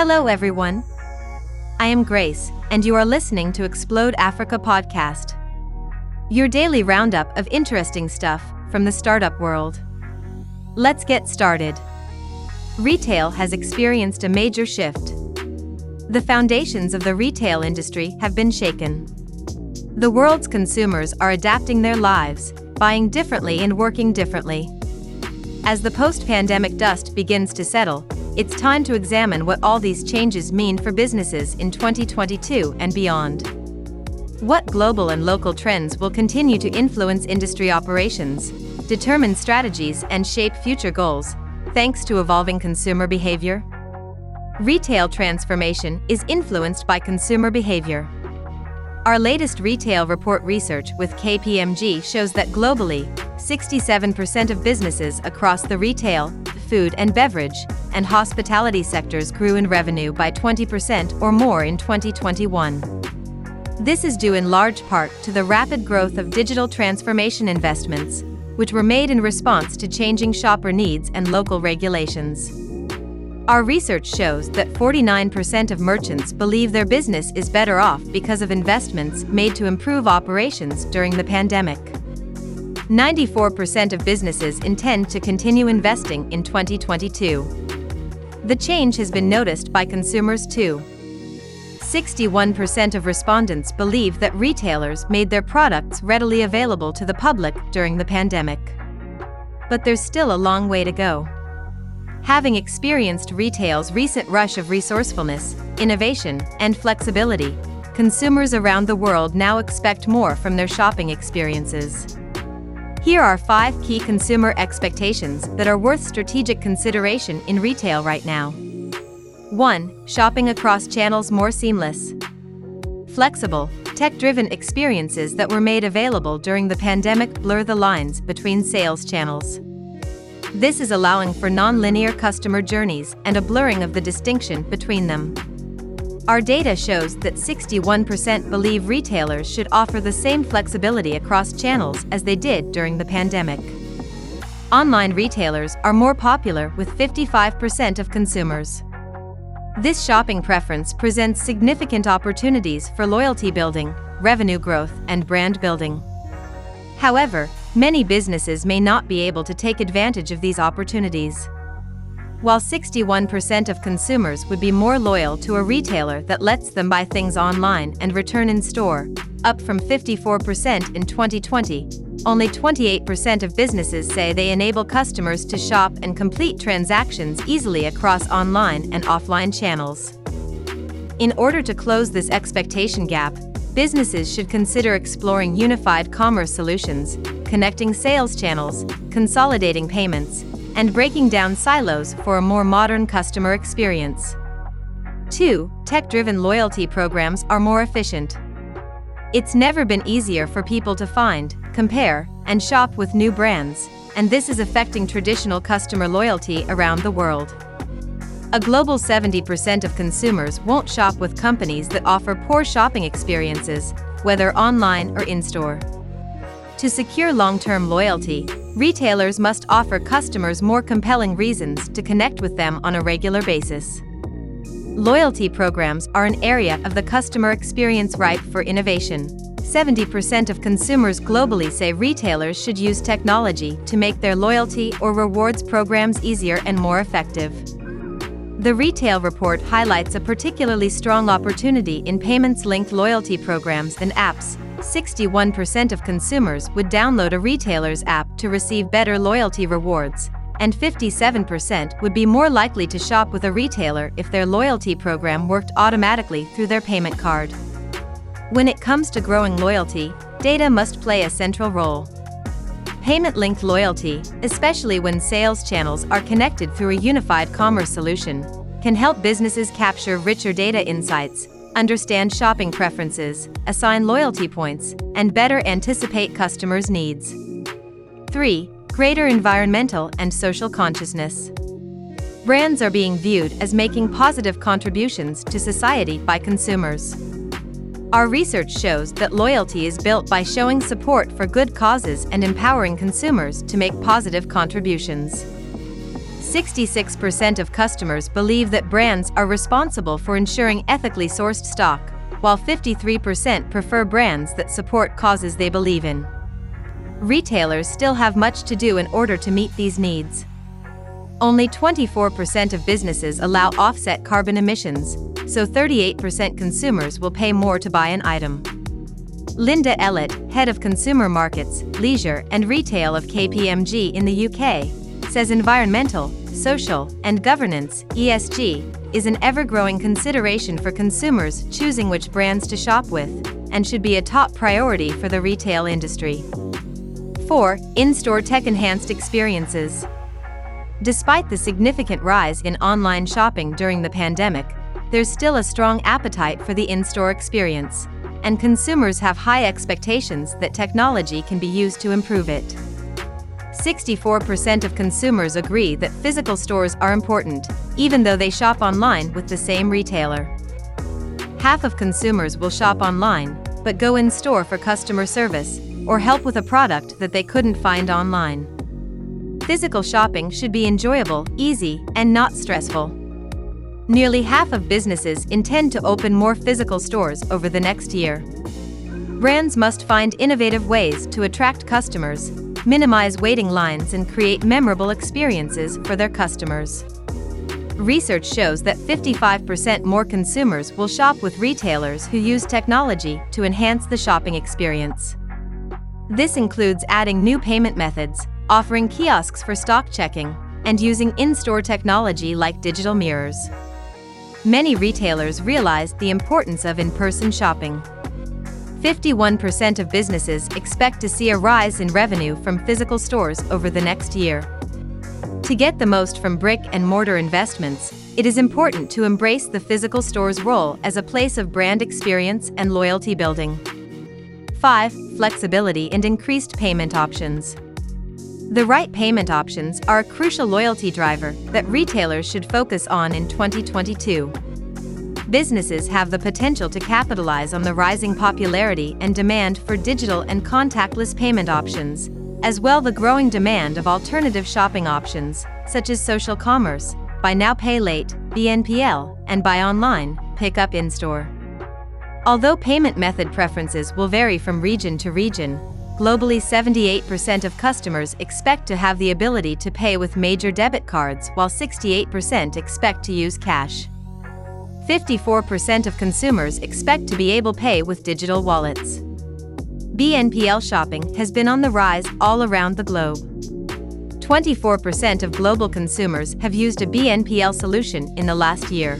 Hello, everyone. I am Grace, and you are listening to Explode Africa podcast. Your daily roundup of interesting stuff from the startup world. Let's get started. Retail has experienced a major shift. The foundations of the retail industry have been shaken. The world's consumers are adapting their lives, buying differently, and working differently. As the post pandemic dust begins to settle, it's time to examine what all these changes mean for businesses in 2022 and beyond. What global and local trends will continue to influence industry operations, determine strategies, and shape future goals, thanks to evolving consumer behavior? Retail transformation is influenced by consumer behavior. Our latest retail report research with KPMG shows that globally, 67% of businesses across the retail, food and beverage, and hospitality sectors grew in revenue by 20% or more in 2021. This is due in large part to the rapid growth of digital transformation investments, which were made in response to changing shopper needs and local regulations. Our research shows that 49% of merchants believe their business is better off because of investments made to improve operations during the pandemic. 94% of businesses intend to continue investing in 2022. The change has been noticed by consumers too. 61% of respondents believe that retailers made their products readily available to the public during the pandemic. But there's still a long way to go. Having experienced retail's recent rush of resourcefulness, innovation, and flexibility, consumers around the world now expect more from their shopping experiences. Here are five key consumer expectations that are worth strategic consideration in retail right now. 1. Shopping across channels more seamless. Flexible, tech driven experiences that were made available during the pandemic blur the lines between sales channels. This is allowing for non-linear customer journeys and a blurring of the distinction between them. Our data shows that 61% believe retailers should offer the same flexibility across channels as they did during the pandemic. Online retailers are more popular with 55% of consumers. This shopping preference presents significant opportunities for loyalty building, revenue growth, and brand building. However, many businesses may not be able to take advantage of these opportunities. While 61% of consumers would be more loyal to a retailer that lets them buy things online and return in store, up from 54% in 2020, only 28% of businesses say they enable customers to shop and complete transactions easily across online and offline channels. In order to close this expectation gap, businesses should consider exploring unified commerce solutions, connecting sales channels, consolidating payments, and breaking down silos for a more modern customer experience. 2. Tech driven loyalty programs are more efficient. It's never been easier for people to find, compare, and shop with new brands, and this is affecting traditional customer loyalty around the world. A global 70% of consumers won't shop with companies that offer poor shopping experiences, whether online or in store. To secure long term loyalty, retailers must offer customers more compelling reasons to connect with them on a regular basis. Loyalty programs are an area of the customer experience ripe for innovation. 70% of consumers globally say retailers should use technology to make their loyalty or rewards programs easier and more effective. The retail report highlights a particularly strong opportunity in payments linked loyalty programs and apps. 61% of consumers would download a retailer's app to receive better loyalty rewards, and 57% would be more likely to shop with a retailer if their loyalty program worked automatically through their payment card. When it comes to growing loyalty, data must play a central role. Payment linked loyalty, especially when sales channels are connected through a unified commerce solution, can help businesses capture richer data insights, understand shopping preferences, assign loyalty points, and better anticipate customers' needs. 3. Greater environmental and social consciousness. Brands are being viewed as making positive contributions to society by consumers. Our research shows that loyalty is built by showing support for good causes and empowering consumers to make positive contributions. 66% of customers believe that brands are responsible for ensuring ethically sourced stock, while 53% prefer brands that support causes they believe in. Retailers still have much to do in order to meet these needs. Only 24% of businesses allow offset carbon emissions, so 38% consumers will pay more to buy an item. Linda Ellett, head of consumer markets, leisure, and retail of KPMG in the UK, says environmental, social, and governance (ESG) is an ever-growing consideration for consumers choosing which brands to shop with and should be a top priority for the retail industry. 4. In-store tech-enhanced experiences. Despite the significant rise in online shopping during the pandemic, there's still a strong appetite for the in-store experience, and consumers have high expectations that technology can be used to improve it. 64% of consumers agree that physical stores are important, even though they shop online with the same retailer. Half of consumers will shop online, but go in store for customer service or help with a product that they couldn't find online. Physical shopping should be enjoyable, easy, and not stressful. Nearly half of businesses intend to open more physical stores over the next year. Brands must find innovative ways to attract customers, minimize waiting lines, and create memorable experiences for their customers. Research shows that 55% more consumers will shop with retailers who use technology to enhance the shopping experience. This includes adding new payment methods, offering kiosks for stock checking, and using in-store technology like digital mirrors. Many retailers realized the importance of in-person shopping. 51% of businesses expect to see a rise in revenue from physical stores over the next year. To get the most from brick and mortar investments, it is important to embrace the physical store's role as a place of brand experience and loyalty building. 5. Flexibility and increased payment options. The right payment options are a crucial loyalty driver that retailers should focus on in 2022. Businesses have the potential to capitalize on the rising popularity and demand for digital and contactless payment options, as well the growing demand of alternative shopping options, such as social commerce, buy now pay late, BNPL, and buy online, pick up in store. Although payment method preferences will vary from region to region, globally 78% of customers expect to have the ability to pay with major debit cards while 68% expect to use cash. 54% of consumers expect to be able to pay with digital wallets. BNPL shopping has been on the rise all around the globe. 24% of global consumers have used a BNPL solution in the last year.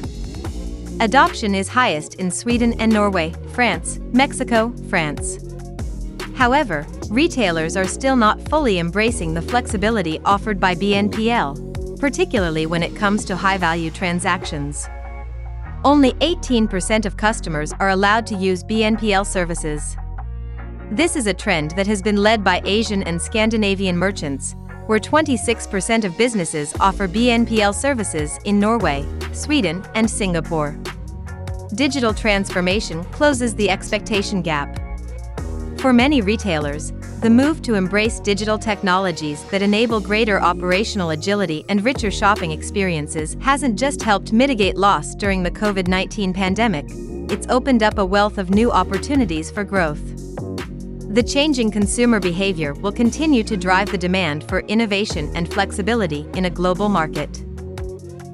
Adoption is highest in Sweden and Norway, France, Mexico, France. However, retailers are still not fully embracing the flexibility offered by BNPL, particularly when it comes to high value transactions. Only 18% of customers are allowed to use BNPL services. This is a trend that has been led by Asian and Scandinavian merchants, where 26% of businesses offer BNPL services in Norway, Sweden, and Singapore. Digital transformation closes the expectation gap. For many retailers, the move to embrace digital technologies that enable greater operational agility and richer shopping experiences hasn't just helped mitigate loss during the COVID 19 pandemic, it's opened up a wealth of new opportunities for growth. The changing consumer behavior will continue to drive the demand for innovation and flexibility in a global market.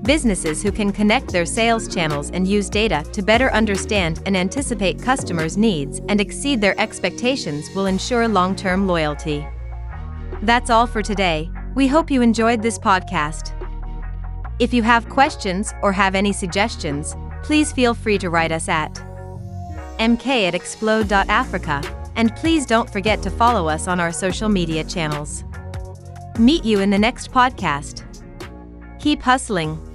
Businesses who can connect their sales channels and use data to better understand and anticipate customers' needs and exceed their expectations will ensure long term loyalty. That's all for today. We hope you enjoyed this podcast. If you have questions or have any suggestions, please feel free to write us at mk at explode.africa, and please don't forget to follow us on our social media channels. Meet you in the next podcast. Keep hustling.